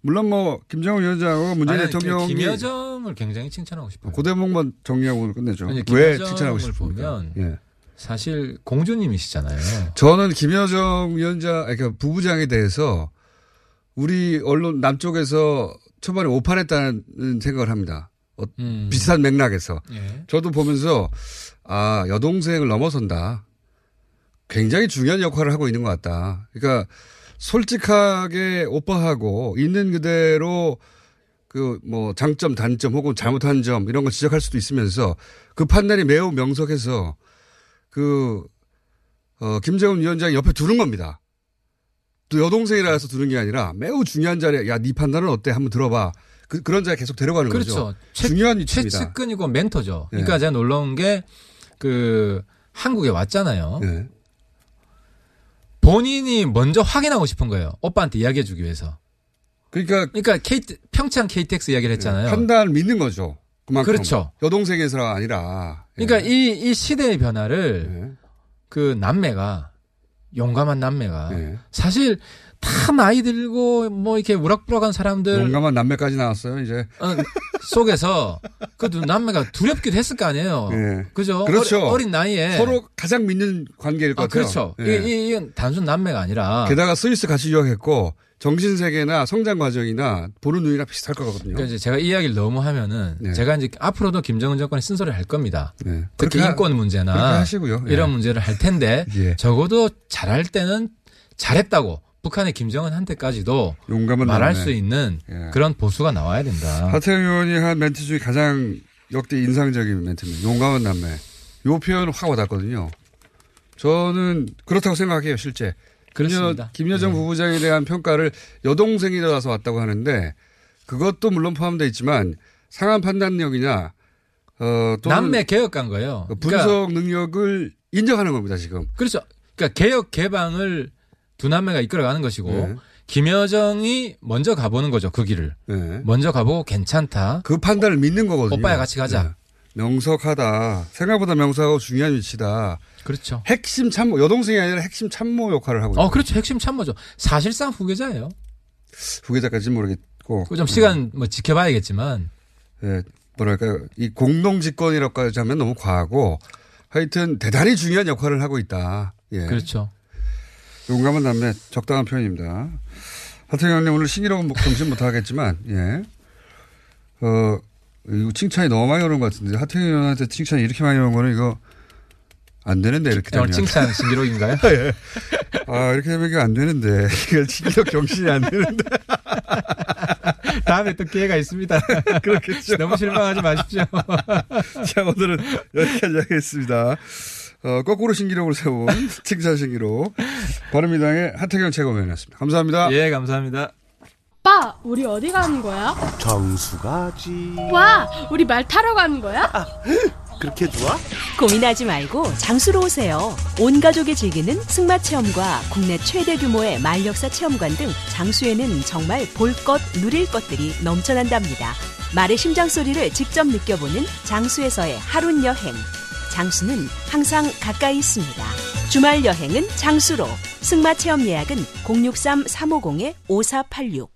물론 뭐 김정은 위원장하고 문재인 아니, 대통령이 김여정을 굉장히 칭찬하고 싶어요. 고대목만 정리하고 끝내죠. 아니, 왜 칭찬하고 싶습니까? 예. 사실 공주님이시잖아요. 저는 김여정 위원장, 그러니까 부부장에 대해서 우리 언론 남쪽에서 초반에 오판했다는 생각을 합니다. 어, 음. 비슷한 맥락에서. 예. 저도 보면서 아 여동생을 넘어선다. 굉장히 중요한 역할을 하고 있는 것 같다. 그러니까 솔직하게 오빠하고 있는 그대로 그 뭐 장점 단점 혹은 잘못한 점 이런 걸 지적할 수도 있으면서 그 판단이 매우 명석해서 그 어, 김정은 위원장이 옆에 두는 겁니다. 또 여동생이라서 두는 게 아니라 매우 중요한 자리에 야, 네 판단은 어때? 한번 들어봐. 그, 그런 자리에 계속 데려가는 그렇죠. 거죠. 최, 중요한 위치입니다. 최측근이고 멘토죠. 그러니까 네. 제가 놀라운 게 그 한국에 왔잖아요. 네. 본인이 먼저 확인하고 싶은 거예요. 오빠한테 이야기해 주기 위해서. 그러니까 그러니까 KT, 평창 KTX 이야기를 했잖아요. 네, 판단을 믿는 거죠. 그만큼. 그렇죠. 여동생에서가 아니라. 그러니까 예. 이, 이 시대의 변화를 예. 그 남매가 용감한 남매가 예. 사실 다 나이 들고 뭐 이렇게 우락부락한 사람들 용감한 남매까지 나왔어요 이제 어, 속에서 그 남매가 두렵기도 했을 거 아니에요. 예. 그죠? 그렇죠. 어리, 어린 나이에 서로 가장 믿는 관계일 것 아, 같아요. 그렇죠. 예. 이, 이, 건 단순 남매가 아니라 게다가 스위스 같이 유학했고 정신 세계나 성장 과정이나 보는 눈이나 비슷할 거거든요. 그러니까 이제 제가 이야기를 너무 하면은 네. 제가 이제 앞으로도 김정은 정권이 쓴소리를 할 겁니다. 네. 특히 인권 하- 문제나 그렇게 하시고요. 예. 이런 문제를 할 텐데 예. 적어도 잘할 때는 잘했다고 북한의 김정은한테까지도 말할 남매. 수 있는 예. 그런 보수가 나와야 된다. 하태영 의원이 한 멘트 중에 가장 역대 인상적인 멘트입니다. 용감한 남매. 요 표현 확 와닿거든요. 저는 그렇다고 생각해요, 실제. 그렇습니다. 김여, 정 네. 부부장에 대한 평가를 여동생이라서 왔다고 하는데 그것도 물론 포함되어 있지만 상한 판단력이나 어, 또는 남매 개혁한 거예요. 그 그러니까 분석 능력을 인정하는 겁니다, 지금. 그렇죠. 그러니까 개혁 개방을 두 남매가 이끌어가는 것이고 네. 김여정이 먼저 가보는 거죠 그 길을. 네. 먼저 가보고 괜찮다. 그 판단을 믿는 거거든요. 오빠야 같이 가자. 네. 명석하다. 생각보다 명석하고 중요한 위치다. 그렇죠. 핵심 참모, 여동생이 아니라 핵심 참모 역할을 하고 있어요. 어 그렇죠. 핵심 참모죠. 사실상 후계자예요. 후계자까지는 모르겠고. 그좀 시간 뭐 지켜봐야겠지만 예, 뭐랄까요. 이 공동 집권이라고까지 하면 너무 과하고 하여튼 대단히 중요한 역할을 하고 있다. 예. 그렇죠. 용감한 남매 적당한 표현입니다. 하태경 의원님 오늘 신기록은 뭐 정신 못하겠지만, 예. 어, 이거 칭찬이 너무 많이 오는 것 같은데, 하태경 의원한테 칭찬이 이렇게 많이 오는 거는 이거 안 되는데, 이렇게 되면. 오늘 칭찬 신기록인가요? 예. 아, 이렇게 되면 이게 안 되는데. 이거 신기록 경신이 안 되는데. 다음에 또 기회가 있습니다. 그렇겠죠. 너무 실망하지 마십시오. 자, 오늘은 여기까지 하겠습니다. 어, 거꾸로 신기록을 세운 칭찬 신기록. 바른미당의 하태경 최고위원이었습니다. 감사합니다. 예, 감사합니다. 오빠, 우리 어디 가는 거야? 정수 가지. 와, 우리 말 타러 가는 거야? 그렇게 좋아? 고민하지 말고 장수로 오세요. 온 가족이 즐기는 승마 체험과 국내 최대 규모의 말 역사 체험관 등 장수에는 정말 볼 것, 누릴 것들이 넘쳐난답니다. 말의 심장 소리를 직접 느껴보는 장수에서의 하룬 여행. 장수는 항상 가까이 있습니다. 주말 여행은 장수로. 승마 체험 예약은 063-350-5486.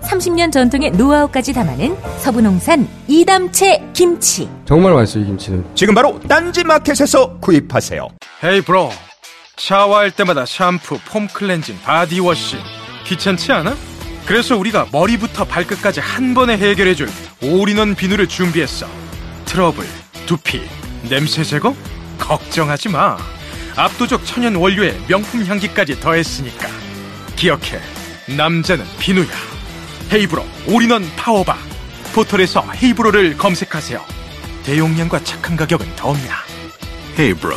30년 전통의 노하우까지 담아낸 서부농산 이담채 김치. 정말 맛있어요, 이 김치는. 지금 바로 딴지 마켓에서 구입하세요. Hey bro 샤워할 때마다 샴푸, foam cleansing, body wash 귀찮지 않아? 그래서 우리가 머리부터 발끝까지 한 번에 해결해줄 올인원 비누를 준비했어 트러블, 두피, 냄새 제거? 걱정하지 마 압도적 천연 원료에 명품 향기까지 더했으니까 기억해 남자는 비누야 헤이브로 all-in-one power bar 포털에서 헤이브로를 검색하세요 대용량과 착한 가격은 더합니다 헤이브로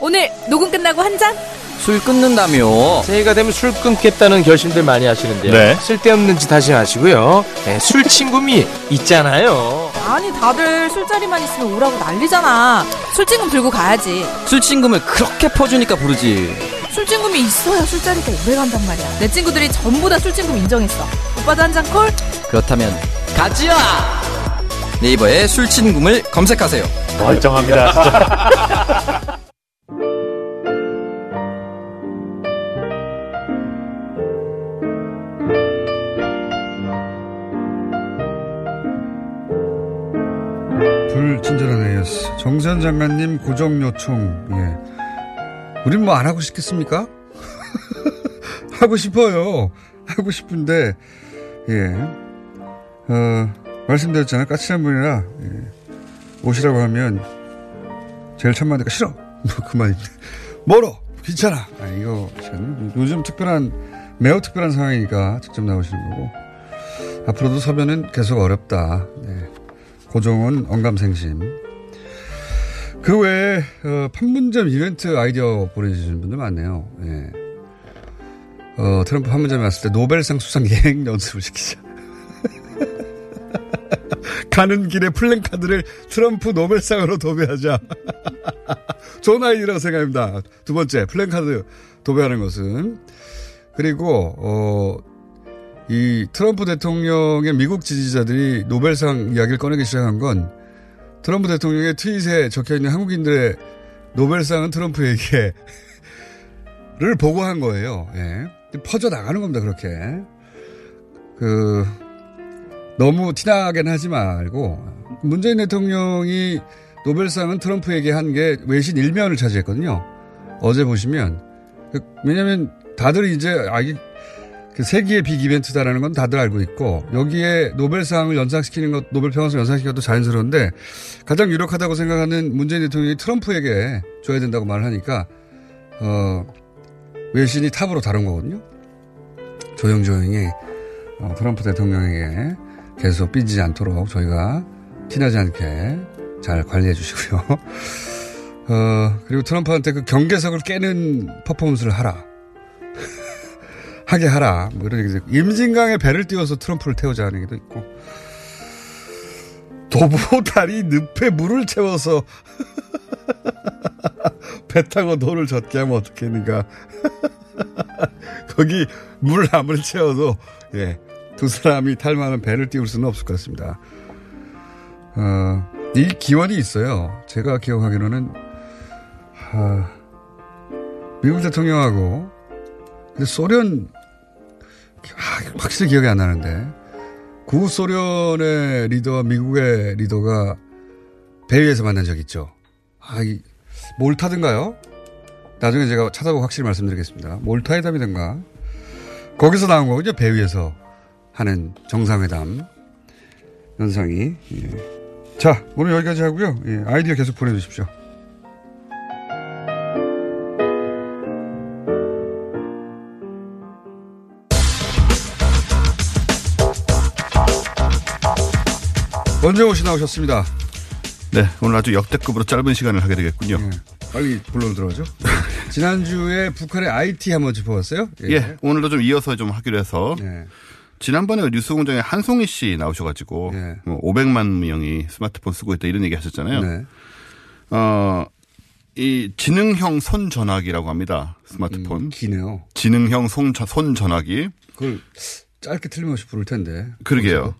오늘 녹음 끝나고 한 잔? 술 끊는다며. 새해가 되면 술 끊겠다는 결심들 많이 하시는데요. 네. 쓸데없는 짓 하지 마시고요. 네, 술 친구미 있잖아요. 아니 다들 술자리만 있으면 오라고 난리잖아. 술친금 들고 가야지. 술친금을 그렇게 퍼주니까 부르지. 술친금이 있어야 술자리가 오래 간단 말이야. 내 친구들이 전부 다 술친금 인정했어. 오빠도 한 잔 콜? 그렇다면 가지야. 네이버에 술친금을 검색하세요. 멀쩡합니다, 진짜. 불친절한 AS. 정세현 장관님 고정 요청, 예. 우린 뭐 안 하고 싶겠습니까? 하고 싶어요. 하고 싶은데, 예. 어, 말씀드렸잖아요. 까칠한 분이라, 예. 오시라고 하면, 제일 천만니까 싫어. 뭐, 그만입니다. 멀어. 귀찮아. 아, 이거, 참, 요즘 특별한, 매우 특별한 상황이니까 직접 나오시는 거고. 앞으로도 서면은 계속 어렵다. 네. 고정은 언감생심. 그 외에 어, 판문점 이벤트 아이디어 보내주시는 분들 많네요. 예. 어, 트럼프 판문점에 왔을 때 노벨상 수상 예행 연습을 시키자. 가는 길에 플랜카드를 트럼프 노벨상으로 도배하자. 좋은 아이디라고 생각합니다. 두 번째, 플랜카드 도배하는 것은. 그리고, 어, 이 트럼프 대통령의 미국 지지자들이 노벨상 이야기를 꺼내기 시작한 건 트럼프 대통령의 트윗에 적혀 있는 한국인들의 노벨상은 트럼프에게를 보고한 거예요. 예. 퍼져 나가는 겁니다, 그렇게. 그, 너무 티나게는 하지 말고, 문재인 대통령이 노벨상은 트럼프에게 한 게 외신 일면을 차지했거든요. 어제 보시면. 그, 왜냐면 다들 이제, 아, 이게 그 세기의 빅 이벤트다라는 건 다들 알고 있고, 여기에 노벨상을 연상시키는 것, 노벨 평화상 연상시켜도 자연스러운데, 가장 유력하다고 생각하는 문재인 대통령이 트럼프에게 줘야 된다고 말을 하니까, 어, 외신이 탑으로 다룬 거거든요. 조용조용히 어, 트럼프 대통령에게 계속 삐지지 않도록 저희가 티나지 않게 잘 관리해 주시고요. 어, 그리고 트럼프한테 그 경계석을 깨는 퍼포먼스를 하라. 하게 하라. 뭐 이런 얘기 임진강에 배를 띄워서 트럼프를 태우자는 얘기도 있고. 도보다리 늪에 물을 채워서 배 타고 돌을 젓게 하면 어떻겠는가. 거기 물 아무리 채워도, 예, 두 사람이 탈 만한 배를 띄울 수는 없을 것 같습니다. 어, 이 기원이 있어요. 제가 기억하기로는, 아, 미국 대통령하고, 근데 소련, 아, 확실히 기억이 안 나는데, 구소련의 리더와 미국의 리더가 배 위에서 만난 적 있죠. 아, 이, 몰타든가요? 나중에 제가 찾아보고 확실히 말씀드리겠습니다. 몰타회담이든가. 거기서 나온 거군요. 배 위에서 하는 정상회담 현상이. 예. 자, 오늘 여기까지 하고요. 예, 아이디어 계속 보내주십시오. 원정호 씨 나오셨습니다. 네, 오늘 아주 역대급으로 짧은 시간을 하게 되겠군요. 예, 빨리 본론 들어가죠. 지난주에 북한의 IT 한번 짚어봤어요? 예. 예. 오늘도 좀 이어서 좀 하기로 해서. 예. 지난번에 뉴스공장에 한송희 씨 나오셔가지고 예. 뭐 500만 명이 스마트폰 쓰고 있다 이런 얘기 하셨잖아요. 네. 어, 이 지능형 손 전화기라고 합니다. 스마트폰. 음, 기네요. 지능형 손, 손 전화기. 그걸 짧게 틀림없이 부를 텐데. 그러게요.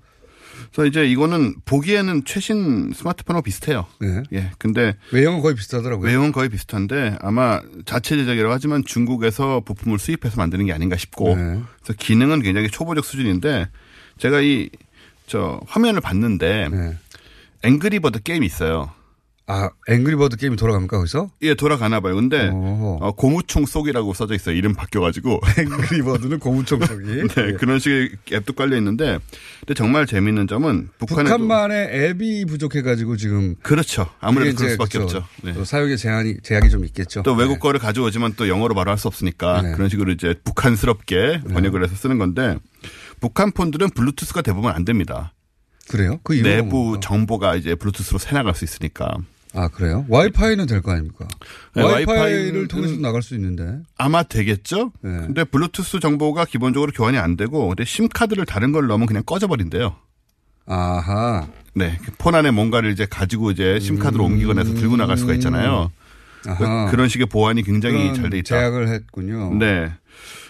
그래서 이제 이거는 보기에는 최신 스마트폰하고 비슷해요. 네. 예. 근데 외형은 거의 비슷하더라고요. 외형은 거의 비슷한데 아마 자체 제작이라고 하지만 중국에서 부품을 수입해서 만드는 게 아닌가 싶고 네. 그래서 기능은 굉장히 초보적 수준인데 제가 이 저 화면을 봤는데 네. 앵그리버드 게임이 있어요. 아, 앵그리버드 게임이 돌아갑니까, 거기서? 예, 돌아가나 봐요. 근데, 어, 고무총 쏘기라고 써져 있어요. 이름 바뀌어가지고. 앵그리버드는 고무총 쏘기. 네, 네, 그런 식의 앱도 깔려 있는데, 근데 정말 재미있는 점은 북한에 북한만의 앱이 부족해가지고 지금. 그렇죠. 아무래도 그럴 수밖에 그렇죠. 없죠. 네. 사용에 제한이, 제약이 좀 있겠죠. 또 외국 네. 거를 가져오지만 또 영어로 말을 할수 없으니까 네. 그런 식으로 이제 북한스럽게 네. 번역을 해서 쓰는 건데, 북한 폰들은 블루투스가 대부분 안 됩니다. 그래요? 그 내부 뭡니까? 정보가 이제 블루투스로 새 나갈 수 있으니까. 아, 그래요? 와이파이는 될 거 아닙니까? 네, 와이파이를 통해서 나갈 수 있는데. 아마 되겠죠? 네. 근데 블루투스 정보가 기본적으로 교환이 안 되고, 근데 SIM 카드를 다른 걸 넣으면 그냥 꺼져버린대요. 아하. 네. 폰 안에 뭔가를 이제 가지고 이제 SIM 카드로 음. 옮기거나 해서 들고 나갈 수가 있잖아요. 아하. 그런 식의 보안이 굉장히 잘 돼 있다. 제약을 했군요. 네.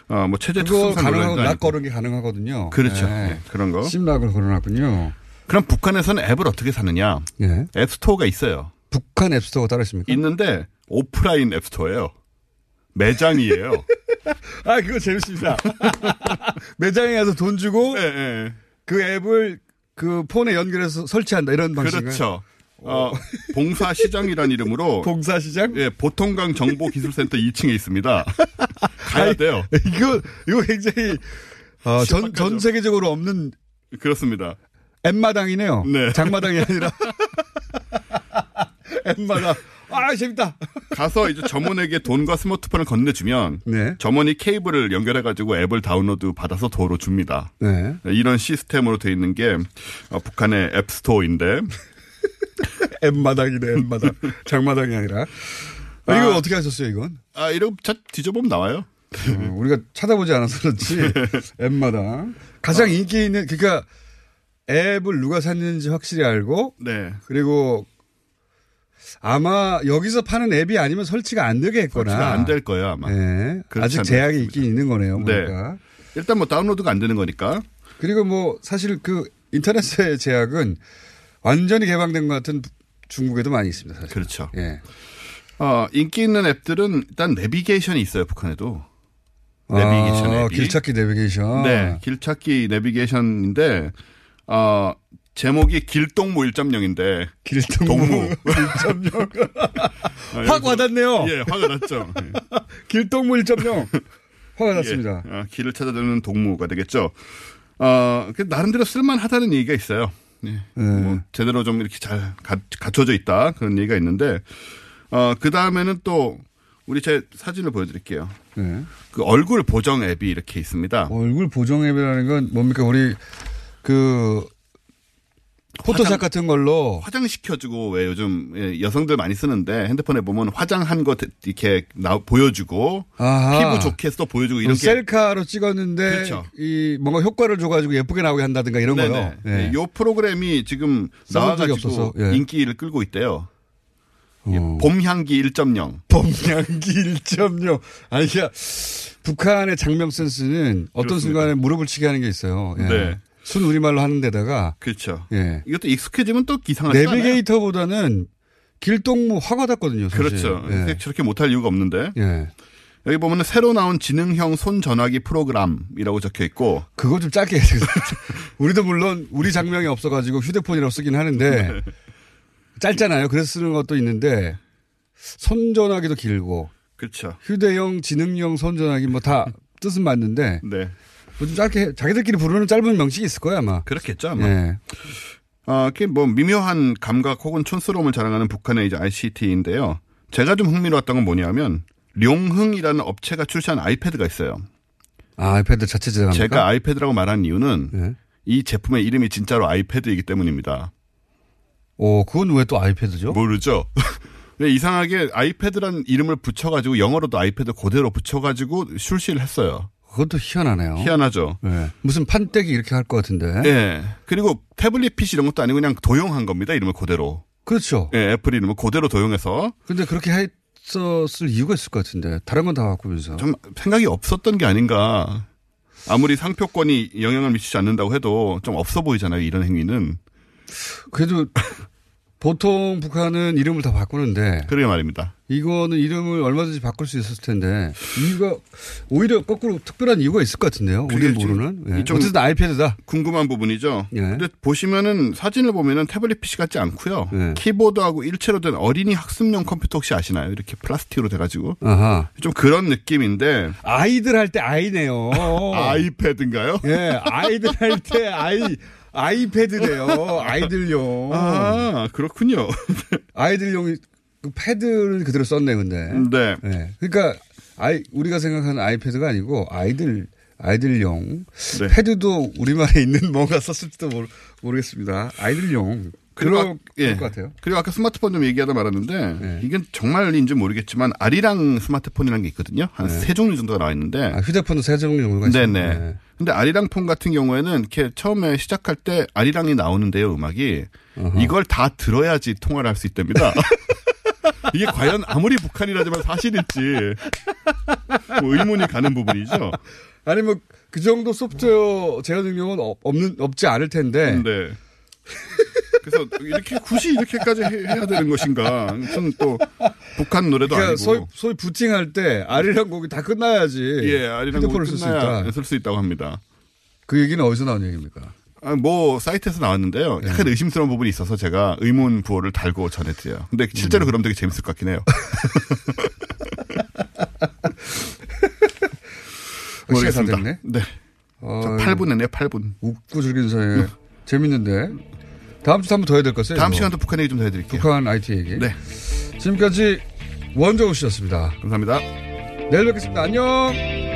어, 뭐 체제 특성 가능하고 lock 걸기 가능하거든요. 그렇죠. 네. 네. 그런 거. SIM lock을 걸어놨군요. 그럼 북한에서는 앱을 어떻게 사느냐? 네. 앱 스토어가 있어요. 북한 앱스토어가 따로 있습니까? 있는데 오프라인 앱스토어예요. 매장이에요. 아, 그거 재밌습니다. 매장에 가서 돈 주고 네, 네. 그 앱을 그 폰에 연결해서 설치한다 이런 방식. 그렇죠. 어, 봉사시장이란 이름으로. 봉사시장? 예, 보통강 정보기술센터 2층에 있습니다. 가야 돼요. 이거, 이거 굉장히, 어, 전, 전 세계적으로 없는. 그렇습니다. 앱마당이네요. 네. 장마당이 아니라. 앱마당. 아, 재밌다. 가서 이제 점원에게 돈과 스마트폰을 건네주면 네. 점원이 케이블을 연결해가지고 앱을 다운로드 받아서 도로 줍니다. 네. 이런 시스템으로 돼 있는 게 어, 북한의 앱스토어인데 앱마당이네, 앱마당. 장마당이 아니라. 아, 이거 아, 어떻게 하셨어요, 이건? 아, 이거 뒤져보면 나와요. 어, 우리가 찾아보지 않아서 그렇지. 앱마당. 가장 아. 인기 있는, 그러니까 앱을 누가 샀는지 확실히 알고 네. 그리고 아마 여기서 파는 앱이 아니면 설치가 안 되게 했거나 설치가 안 될 거예요 아마. 네. 아직 제약이 있긴 있는 거네요. 네. 일단 뭐 다운로드가 안 되는 거니까. 그리고 뭐 사실 그 인터넷의 제약은 완전히 개방된 것 같은 중국에도 많이 있습니다. 사실. 그렇죠. 예. 어, 인기 있는 앱들은 일단 내비게이션이 있어요 북한에도. 내비게이션 아, 앱이. 길찾기 내비게이션. 네, 길찾기 내비게이션인데 어, 제목이 길동무 1.0인데 길동무 1.0. 확 와닿네요. 예, 화가 났죠. 예. 길동무 1.0. 화가 났습니다. 예, 어, 길을 찾아주는 동무가 되겠죠. 어, 그 나름대로 쓸만하다는 얘기가 있어요. 예. 뭐 제대로 좀 이렇게 잘 가, 갖춰져 있다 그런 얘기가 있는데 어, 그 다음에는 또 우리 제 사진을 보여드릴게요. 네. 그 얼굴 보정 앱이 이렇게 있습니다. 얼굴 보정 앱이라는 건 뭡니까? 우리 그 포토샵 화장- 같은 걸로 화장시켜주고 왜 요즘 예, 여성들 많이 쓰는데 핸드폰에 보면 화장한 거 이렇게 나, 보여주고 아하. 피부 좋게 해서 보여주고 이런 게 셀카로 찍었는데 그렇죠. 이 뭔가 효과를 줘가지고 예쁘게 나오게 한다든가 이런 네네. 거요. 네, 요 프로그램이 지금 나와가지고 예. 인기를 끌고 있대요. 예, 어. 봄향기 1.0. 봄향기 1.0. 아니, 야, 북한의 장명 센스는 어떤 그렇습니다. 순간에 무릎을 치게 하는 게 있어요. 예. 네. 순 우리말로 하는 데다가 그렇죠. 예. 이것도 익숙해지면 또 않아요. 내비게이터보다는 길동무 화가 닿거든요. 사실. 그렇죠. 예. 저렇게 못할 이유가 없는데. 예. 여기 보면 새로 나온 지능형 손 전화기 프로그램이라고 적혀 있고. 그거 좀 짧게 해주세요. 우리도 물론 우리 장명이 없어가지고 휴대폰이라고 쓰긴 하는데 네. 짧잖아요. 그래서 쓰는 것도 있는데 손 전화기도 길고 그렇죠. 휴대용, 지능용 손전화기 뭐 다 뜻은 맞는데 네. 뭐좀 짧게 해. 자기들끼리 부르는 짧은 명칭이 있을 거야 아마. 그렇겠죠 아마. 예. 어, 이렇게 뭐 미묘한 감각 혹은 촌스러움을 자랑하는 북한의 이제 ICT인데요. 제가 좀 흥미로웠던 건 뭐냐면 룡흥이라는 업체가 출시한 아이패드가 있어요. 아, 아이패드 자체 제작합니까? 제가 아이패드라고 말한 이유는 예. 이 제품의 이름이 진짜로 아이패드이기 때문입니다. 오, 그건 왜 또 아이패드죠? 모르죠. 왜 이상하게 아이패드란 이름을 붙여가지고 영어로도 아이패드 그대로 붙여가지고 출시를 했어요. 그것도 희한하네요. 희한하죠. 예. 무슨 판때기 이렇게 할 것 같은데. 예. 그리고 태블릿 PC 이런 것도 아니고 그냥 도용한 겁니다. 이름을 그대로. 그렇죠. 예, 애플 이름을 그대로 도용해서. 근데 그렇게 했었을 이유가 있을 것 같은데. 다른 건 다 바꾸면서. 좀 생각이 없었던 게 아닌가. 아무리 상표권이 영향을 미치지 않는다고 해도 좀 없어 보이잖아요. 이런 행위는. 그래도 보통 북한은 이름을 다 바꾸는데. 그러게 말입니다. 이거는 이름을 얼마든지 바꿀 수 있었을 텐데. 이유가 오히려 거꾸로 특별한 이유가 있을 것 같은데요. 우리는 모르는. 예. 좀 어쨌든 아이패드다. 궁금한 부분이죠. 예. 근데 보시면은 사진을 보면은 태블릿 PC 같지 않고요. 예. 키보드하고 일체로 된 어린이 학습용 컴퓨터 혹시 아시나요? 이렇게 플라스틱으로 돼가지고 아하. 좀 그런 느낌인데 아이들 할 때 아이네요. 아이패드인가요? 예, 아이들 할 때 아이 아이패드래요. 아이들용. 아 그렇군요. 아이들용 그 패드를 그대로 썼네, 근데. 네. 예. 그러니까 아이 우리가 생각하는 아이패드가 아니고 아이들 아이들용 네. 패드도 우리말에 있는 뭔가 썼을지도 모르, 모르겠습니다. 아이들용 그리고 그럴 아- 예. 것 같아요. 그리고 아까 스마트폰 좀 얘기하다 말았는데 이건 정말인지 모르겠지만 아리랑 스마트폰이라는 게 있거든요. 한세 종류 정도가 나와 있는데. 아, 휴대폰도 세 종류 정도가 있어요. 네네. 네. 근데 아리랑 폰 같은 경우에는 이렇게 처음에 시작할 때 아리랑이 나오는데요, 음악이. 이걸 다 들어야지 통화를 할 수 있답니다. 이게 과연 아무리 북한이라지만 사실일지 뭐 의문이 가는 부분이죠. 아니 뭐 그 정도 소프트웨어 제어 능력은 없- 없는 없지 않을 텐데. 네. 그래서 이렇게 굳이 이렇게까지 해- 해야 되는 것인가? 무슨 또 북한 노래도 그러니까 아니고. 소위, 소위 부팅할 때 아리랑 곡이 다 끝나야지. 예, 아리랑 곡이 쓸수 끝나야 있다. 쓸 수 있다고 합니다. 그 얘기는 어디서 나온 얘기입니까? 아, 뭐 사이트에서 나왔는데요. 네. 약간 의심스러운 부분이 있어서 제가 의문 부호를 달고 전해드려요. 근데 실제로 음. 그럼 되게 재밌을 것 같긴 해요. 모르겠습니다. 네. 어, 저 8분 했네요. 8분. 웃고 즐기는 사이에 재밌는데 다음 주에 한번 더 해야 될것 같아요. 다음. 시간도 북한 얘기 좀 더 해드릴게요. 북한 IT 얘기. 네. 지금까지 원정우 씨였습니다. 감사합니다. 내일 뵙겠습니다. 안녕.